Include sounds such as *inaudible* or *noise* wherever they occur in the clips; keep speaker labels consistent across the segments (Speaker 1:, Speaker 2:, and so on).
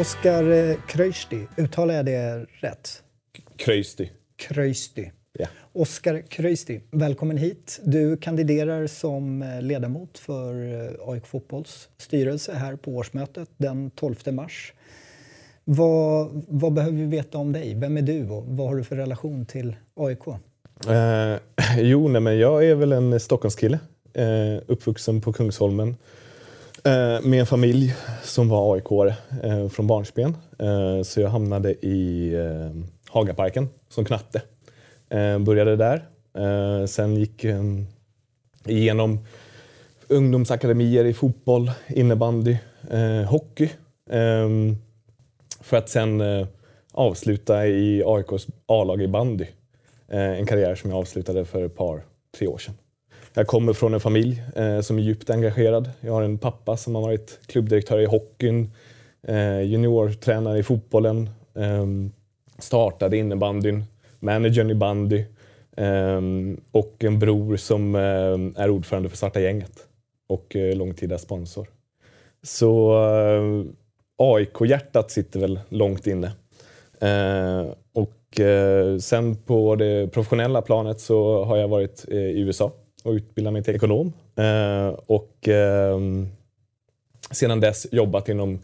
Speaker 1: Oskar eh, Kröjsti, uttalar jag det rätt?
Speaker 2: Kröjsti.
Speaker 1: Kröjsti.
Speaker 2: Ja.
Speaker 1: Oskar Kröjsti, välkommen hit. Du kandiderar som eh, ledamot för eh, AIK Fotbolls styrelse här på årsmötet den 12 mars. Vad, vad behöver vi veta om dig? Vem är du och vad har du för relation till AIK?
Speaker 2: Eh, *laughs* jo, nej, men jag är väl en Stockholmskille. Eh, uppvuxen på Kungsholmen. Eh, med en familj som var aik eh, från barnsben. Eh, så jag hamnade i eh, Hagaparken som knatte. Eh, började där. Eh, sen gick eh, igenom ungdomsakademier i fotboll, innebandy, eh, hockey. Eh, för att sen eh, avsluta i AIKs A-lag i bandy. Eh, en karriär som jag avslutade för ett par, tre år sedan. Jag kommer från en familj eh, som är djupt engagerad. Jag har en pappa som har varit klubbdirektör i hockeyn, eh, juniortränare i fotbollen, eh, startade innebandyn, managern i bandy eh, och en bror som eh, är ordförande för Svarta gänget och eh, långtida sponsor. Så eh, AIK-hjärtat sitter väl långt inne. Eh, och eh, sen på det professionella planet så har jag varit eh, i USA och utbildade mig till ekonom. Eh, och ehm, sedan dess jobbat inom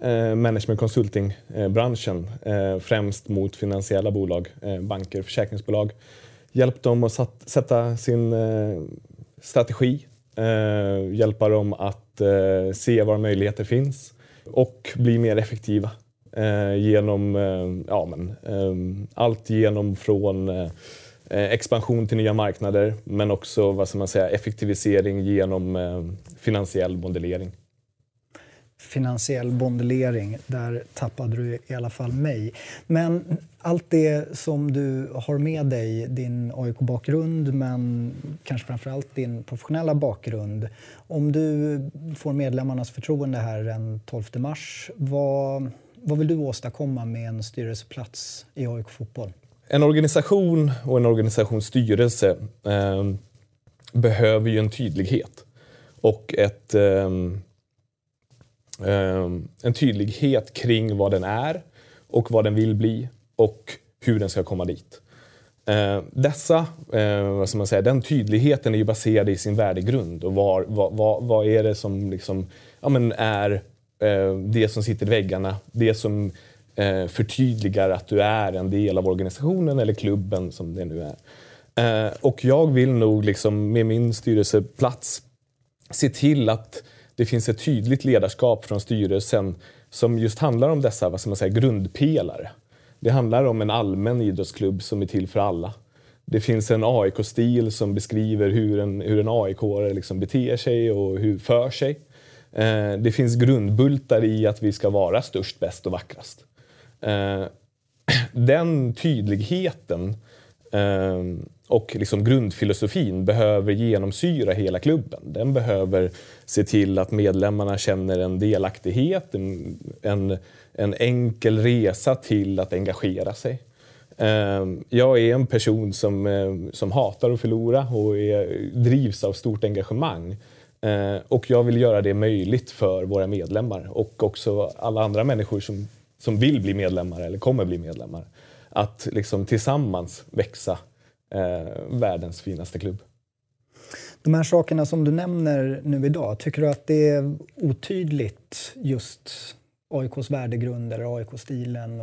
Speaker 2: eh, management consulting-branschen, eh, eh, främst mot finansiella bolag, eh, banker och försäkringsbolag. Hjälpt dem att satt, sätta sin eh, strategi, hjälpa dem att se var möjligheter finns och bli mer effektiva genom ja, men, ehm, allt genom från Eh, Eh, expansion till nya marknader men också vad ska man säga, effektivisering genom eh, finansiell modellering.
Speaker 1: Finansiell bondellering, där tappade du i alla fall mig. Men allt det som du har med dig, din AIK-bakgrund men kanske framförallt din professionella bakgrund. Om du får medlemmarnas förtroende här den 12 mars, vad, vad vill du åstadkomma med en styrelseplats i AIK Fotboll?
Speaker 2: En organisation och en organisationsstyrelse eh, behöver ju en tydlighet och ett, eh, en tydlighet kring vad den är och vad den vill bli och hur den ska komma dit. Eh, dessa, eh, vad ska man säga, den tydligheten är ju baserad i sin värdegrund och var, vad, vad, vad är det som liksom, ja, men är eh, det som sitter i väggarna, det som eh, förtydligar att du är en del av organisationen eller klubben som det nu är. Eh, och jag vill nog liksom med min styrelseplats se till att det finns ett tydligt ledarskap från styrelsen som just handlar om dessa vad ska man säga, grundpelare. Det handlar om en allmän idrottsklubb som är till för alla. Det finns en AIK-stil som beskriver hur en, hur en aik liksom beter sig och hur för sig. Eh, det finns grundbultar i att vi ska vara störst, bäst och vackrast. Eh, *clears throat* den tydligheten eh, och liksom grundfilosofin behöver genomsyra hela klubben. Den behöver se till att medlemmarna känner en delaktighet, en, en, en enkel resa till att engagera sig. Ehm, jag är en person som, ehm, som hatar att förlora och är, drivs av stort engagemang. Eh, och jag vill göra det möjligt för våra medlemmar och också alla andra människor som som vill bli medlemmar eller kommer bli medlemmar. Att liksom tillsammans växa eh, världens finaste klubb.
Speaker 1: De här sakerna som du nämner nu idag, tycker du att det är otydligt just AIKs värdegrund eller AIK-stilen?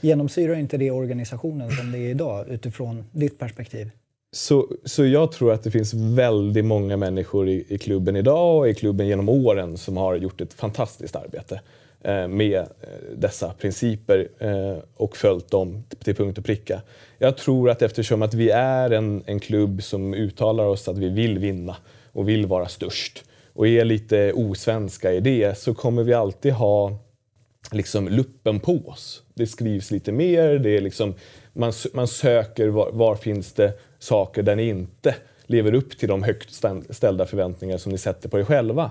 Speaker 1: Genomsyrar inte det organisationen som det är idag utifrån ditt perspektiv?
Speaker 2: Så, så jag tror att det finns väldigt många människor i, i klubben idag och i klubben genom åren som har gjort ett fantastiskt arbete. Eh, med eh, dessa principer eh, och följt dem till punkt och pricka. Jag tror att eftersom att vi är en, en klubb som uttalar oss att vi vill vinna och vill vara störst och är lite osvenska i det så kommer vi alltid ha liksom luppen på oss. Det skrivs lite mer, det är liksom, man, man söker var, var finns det saker där ni inte lever upp till de högt ställda förväntningar som ni sätter på er själva.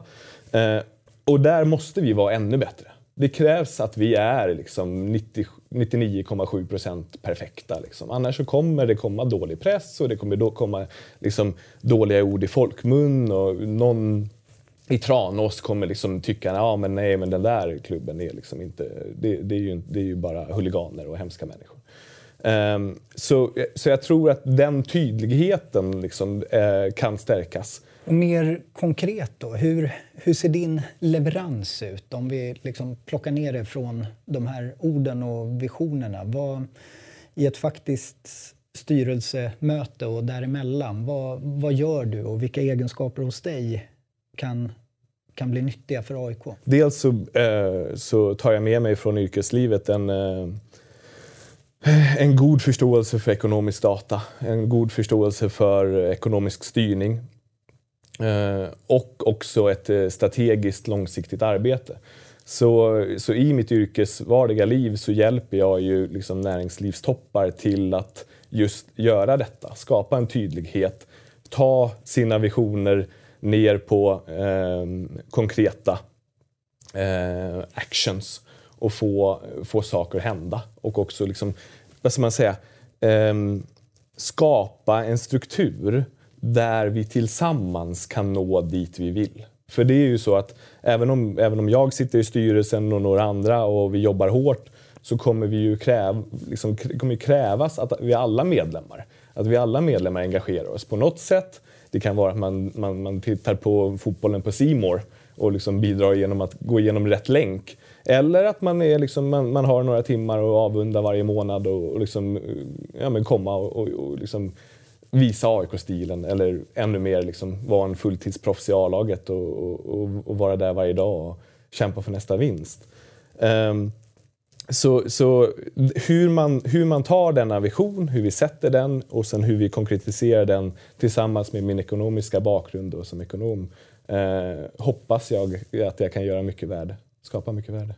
Speaker 2: Eh, och där måste vi vara ännu bättre det krävs att vi är liksom 99,7 procent perfekta. Liksom. Annars så kommer det komma dålig press och det kommer då komma liksom dåliga ord i folkmun och någon i Tranås kommer liksom tycka ja men nej men den där klubben är liksom inte, det, det, är, ju, det är ju bara huliganer och hemska människor. Um, så, så jag tror att den tydligheten liksom, uh, kan stärkas.
Speaker 1: Och mer konkret då, hur, hur ser din leverans ut? Om vi liksom plockar ner det från de här orden och visionerna. Vad, I ett faktiskt styrelsemöte och däremellan, vad, vad gör du och vilka egenskaper hos dig kan, kan bli nyttiga för AIK?
Speaker 2: Dels så, eh, så tar jag med mig från yrkeslivet en, eh, en god förståelse för ekonomisk data, en god förståelse för ekonomisk styrning Eh, och också ett eh, strategiskt långsiktigt arbete. Så, så i mitt yrkesvardiga liv så hjälper jag ju liksom näringslivstoppar till att just göra detta, skapa en tydlighet, ta sina visioner ner på eh, konkreta eh, actions och få, få saker att hända. Och också, liksom, vad ska man säga, eh, skapa en struktur där vi tillsammans kan nå dit vi vill. För det är ju så att även om, även om jag sitter i styrelsen och några andra och vi jobbar hårt så kommer vi ju kräv, liksom, kommer krävas att vi alla medlemmar, att vi alla medlemmar engagerar oss på något sätt. Det kan vara att man, man, man tittar på fotbollen på Simor och liksom bidrar genom att gå igenom rätt länk. Eller att man, är liksom, man, man har några timmar och avunda varje månad och, och liksom, ja, men komma och, och, och liksom visa AIK-stilen eller ännu mer liksom vara en fulltidsproffs i A-laget och, och, och, vara där varje dag och kämpa för nästa vinst. Um, så, så hur, man, hur man tar denna vision, hur vi sätter den och sen hur vi konkretiserar den tillsammans med min ekonomiska bakgrund och som ekonom eh, hoppas jag att jag kan göra mycket värde, skapa mycket värde.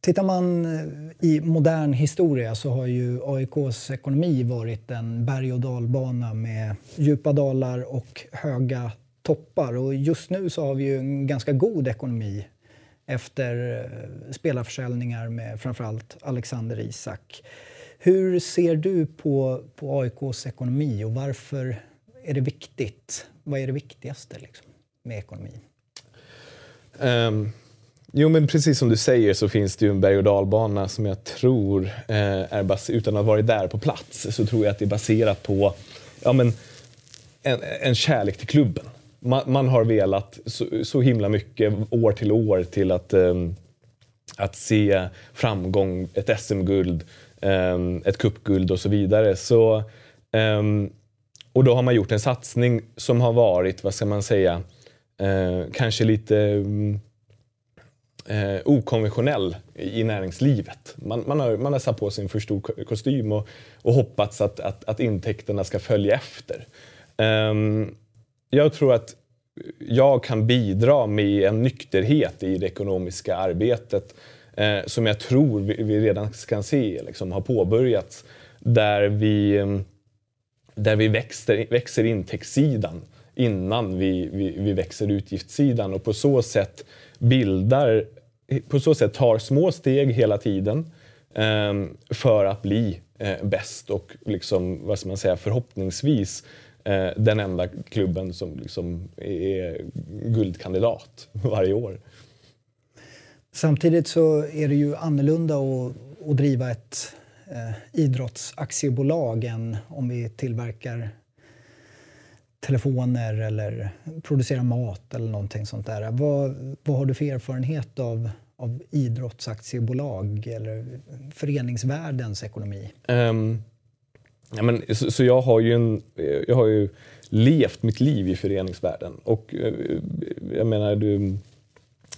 Speaker 1: Tittar man eh, i modern historia så har ju AIKs ekonomi varit en berg och dalbana med djupa dalar och höga toppar. Och just nu så har vi ju en ganska god ekonomi efter eh, spelarförsäljningar med framförallt Alexander Isak. Hur ser du på, på AIKs ekonomi och varför är det viktigt? Vad är det viktigaste liksom, med ekonomin?
Speaker 2: Um, jo, men precis som du säger så finns det ju en berg och dalbana som jag tror eh, är baserad, utan att ha varit där på plats så tror jag att det är baserat på ja, men en, en kärlek till klubben man, man, har velat så, så, himla mycket år till år till att, eh, att se framgång, ett SM-guld, eh, ett cupguld och så vidare. Så, ehm, och då har man gjort en satsning som har varit, vad ska man säga, eh, kanske lite mm, eh, okonventionell i näringslivet. Man, man, har, man har satt på sig en för stor kostym och, och hoppats att, att, att intäkterna ska följa efter. Um, jag tror att jag kan bidra med en nykterhet i det ekonomiska arbetet eh, som jag tror vi, vi redan kan se liksom, har påbörjats. Där vi, där vi växer, växer intäktssidan innan vi, vi, vi växer utgiftssidan och på så sätt bildar, på så sätt tar små steg hela tiden eh, för att bli eh, bäst och liksom, vad ska man säga, förhoppningsvis eh, den enda klubben som liksom är guldkandidat *laughs* varje år.
Speaker 1: Samtidigt så är det ju annorlunda att, att driva ett eh, idrottsaktiebolag än om vi tillverkar telefoner eller producerar mat eller någonting sånt där. Vad, vad har du för erfarenhet av, av idrottsaktiebolag eller föreningsvärldens ekonomi? Um,
Speaker 2: Ja, men, så, så, jag, har ju en, jag har ju levt mitt liv i föreningsvärlden. Och eh, jag menar, du,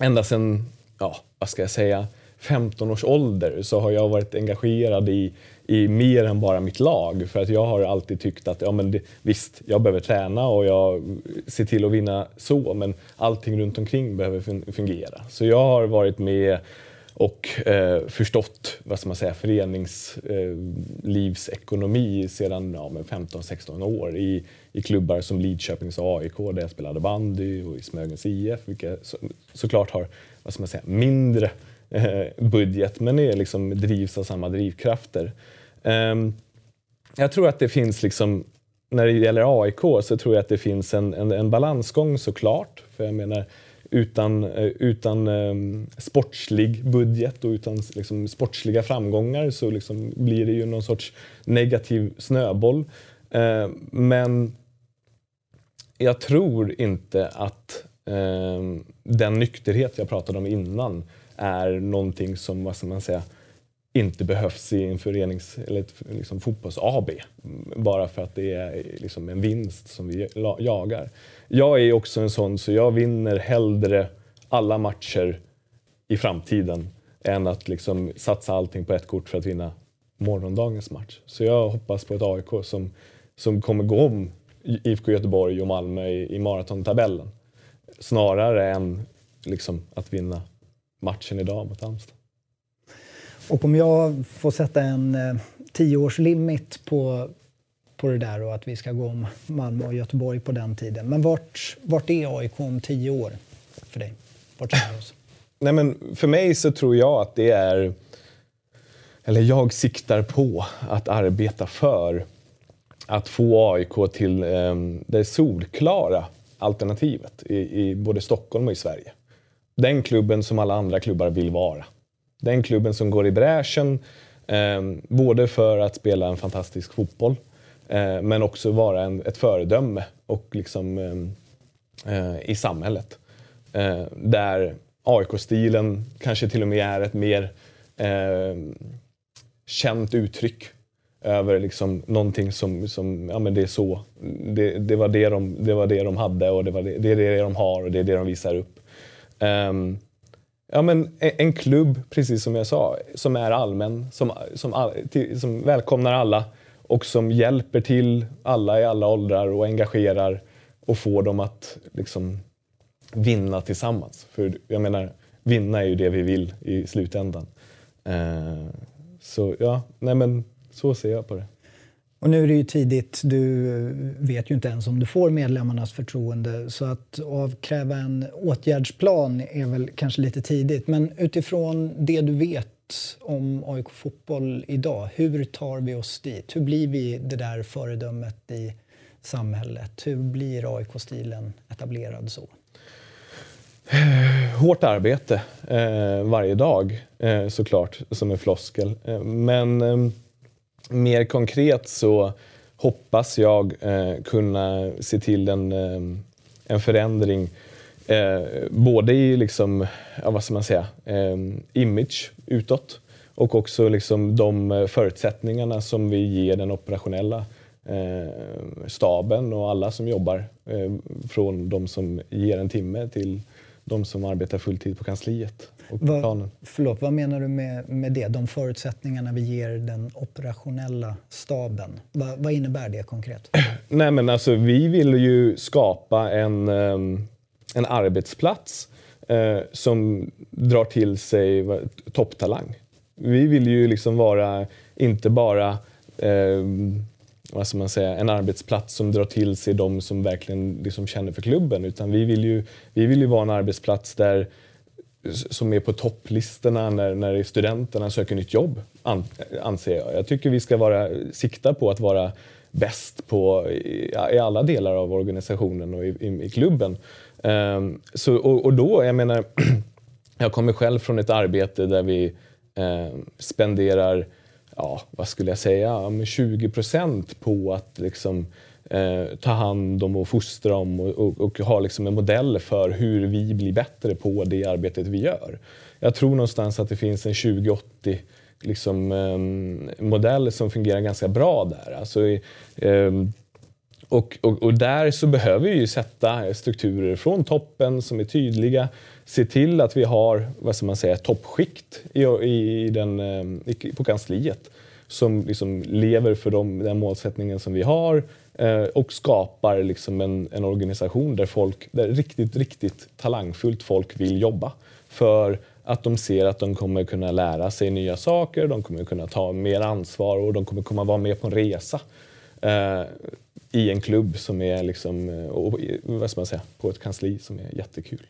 Speaker 2: ända sedan, ja, vad ska jag säga, 15 års ålder så har jag varit engagerad i, i mer än bara mitt lag. För att jag har alltid tyckt att ja, men det, visst, jag behöver träna och jag ser till att vinna så, men allting runt omkring behöver fungera. Så jag har varit med och eh, förstått vad ska man säga, föreningslivsekonomi eh, sedan ja, 15-16 år i, i klubbar som Lidköpings AIK där jag spelade bandy och i Smögens IF vilka så, såklart har vad ska man säga, mindre eh, Eh, budget men är liksom, drivs av samma drivkrafter. Ehm, jag tror att det finns liksom när det gäller AIK så tror jag att det finns en, en, en balansgång såklart. För jag menar, utan, eh, utan um, sportslig budget och utan liksom, sportsliga framgångar så liksom blir det ju någon sorts negativ snöboll. Uh, men jag tror inte att uh, den nykterhet jag pratade om innan är någonting som, vad ska man säga, inte behövs i en förenings eller ett liksom, fotbolls-AB. Bara för att det är liksom, en vinst som vi jagar. Jag är också en sån så jag vinner hellre alla matcher i framtiden än att liksom, satsa allting på ett kort för att vinna morgondagens match. Så jag hoppas på ett AIK som, som kommer gå om IFK Göteborg och Malmö i, i maratontabellen. Snarare än liksom, att vinna matchen idag mot Halmstad.
Speaker 1: Och om jag får sätta en eh, tioårslimit på, på det där och att vi ska gå om Malmö och Göteborg på den tiden. Men vart, vart är AIK om tio år för dig? Vart ser vi oss?
Speaker 2: Nej, men för mig så tror jag att det är... Eller jag siktar på att arbeta för att få AIK till eh, det solklara alternativet i, i både Stockholm och i Sverige. Den klubben som alla andra klubbar vill vara. Den klubben som går i bräschen, eh, både för att spela en fantastisk fotboll, eh, men också vara en, ett föredöme och liksom, eh, eh i samhället. Eh, där AIK-stilen kanske till och med är ett mer eh, känt uttryck över liksom någonting som, som ja men det är så. Det, det, var det, de, det var det de hade och det, var det, det är det de har och det är det de visar upp. Um, Ja, men en klubb, precis som jag sa, som är allmän, som, som, som välkomnar alla och som hjälper till alla i alla åldrar och engagerar och får dem att liksom, vinna tillsammans. För jag menar, vinna är ju det vi vill i slutändan. Uh, så ja, nej men så ser jag på det.
Speaker 1: Och nu är det ju tidigt, du eh, vet ju inte ens om du får medlemmarnas förtroende så att avkräva en åtgärdsplan är väl kanske lite tidigt. Men utifrån det du vet om AIK fotboll idag, hur tar vi oss dit? Hur blir vi det där föredömet i samhället? Hur blir AIK-stilen etablerad så?
Speaker 2: Eh, hårt arbete eh, varje dag eh, såklart, som en floskel. Eh, men eh, mer konkret så hoppas jag eh, kunna se till en, eh, en förändring eh, både i liksom, ja, vad ska man säga, eh, image utåt och också liksom de förutsättningarna som vi ger den operationella eh, staben och alla som jobbar. Eh, från de som ger en timme till de som arbetar fulltid på kansliet och
Speaker 1: Va, planen. Förlåt, vad menar du med, med det? De förutsättningarna vi ger den operationella staben. Va, vad innebär det konkret? *clears throat*
Speaker 2: Nej, men alltså, vi vill ju skapa en, ehm, en arbetsplats eh, som drar till sig topptalang. Vi vill ju liksom vara, inte bara eh, vad ska man säga, en arbetsplats som drar till sig de som verkligen liksom känner för klubben. Utan vi vill ju, vi vill ju vara en arbetsplats där som är på topplistorna när, när studenterna söker nytt jobb, an, anser jag. Jag tycker vi ska vara, sikta på att vara bäst på, i, i alla delar av organisationen och i, i, i klubben. Um, så, och, och, då, jag menar, *clears throat* jag kommer själv från ett arbete där vi eh, spenderar, ja, vad skulle jag säga, 20 procent på att liksom, eh, ta hand om och fostra om och, och, och ha liksom en modell för hur vi blir bättre på det arbetet vi gör. Jag tror någonstans att det finns en 2080 liksom, eh, modell som fungerar ganska bra där. Alltså, eh, och, och, och, där så behöver vi ju sätta strukturer från toppen som är tydliga. Se till att vi har vad ska man säga, toppskikt i, i den, eh, i, på kansliet som liksom lever för de, den målsättningen som vi har eh, och skapar liksom en, en organisation där, folk, där riktigt, riktigt talangfullt folk vill jobba. För att de ser att de kommer kunna lära sig nya saker, de kommer kunna ta mer ansvar och de kommer kunna vara med på en resa eh, i en klubb som är liksom, eh, och, vad ska man säga, på ett kansli som är jättekul.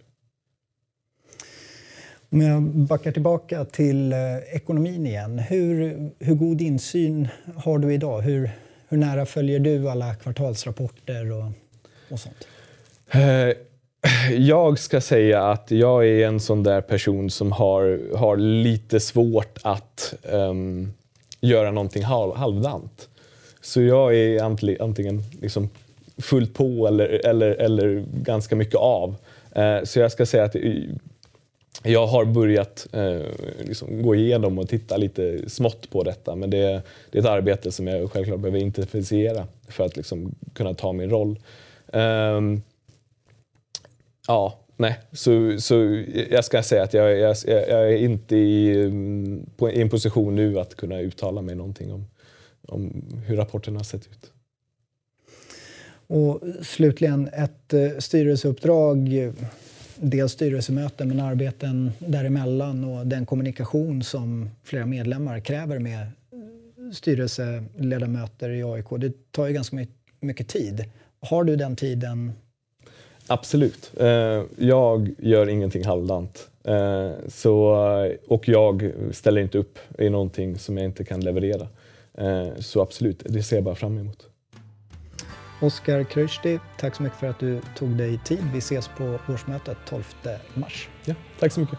Speaker 1: Om jag backar tillbaka till eh, ekonomin igen. Hur, hur god insyn har du idag? Hur, hur nära följer du alla kvartalsrapporter och, och sånt?
Speaker 2: Eh, jag ska säga att jag är en sån där person som har, har lite svårt att um, göra någonting halv, halvdant. Så jag är antingen liksom fullt på eller, eller, eller ganska mycket av. Eh, så jag ska säga att jag har börjat eh, liksom gå igenom och titta lite smått på detta men det, det är ett arbete som jag självklart behöver intensifiera för att liksom kunna ta min roll. Um, Ja, nej. Så, så jag ska säga att jag, jag, jag är inte i, mm, på, i en position nu att kunna uttala mig någonting om, om hur rapporten har sett ut.
Speaker 1: Och slutligen ett eh, styrelseuppdrag, dels styrelsemöten men arbeten däremellan och den kommunikation som flera medlemmar kräver med styrelseledamöter i AIK. Det tar ju ganska mycket tid. Har du den tiden
Speaker 2: Absolut. Eh, jag gör ingenting halvdant. Eh, så, och jag ställer inte upp i någonting som jag inte kan leverera. Eh, så absolut, det ser jag bara fram emot.
Speaker 1: Oskar Krösti, tack så mycket för att du tog dig tid. Vi ses på årsmötet 12 mars.
Speaker 2: Ja, tack så mycket.